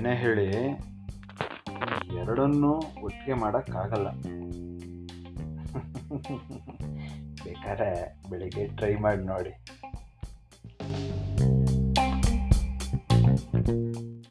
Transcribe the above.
ಏನೇ ಹೇಳಿ ಎರಡನ್ನೂ ಒಟ್ಟಿಗೆ ಮಾಡೋಕ್ಕಾಗಲ್ಲ. ಬೇಕಾದ್ರೆ ಬೆಳಿಗ್ಗೆ ಟ್ರೈ ಮಾಡಿ ನೋಡಿ.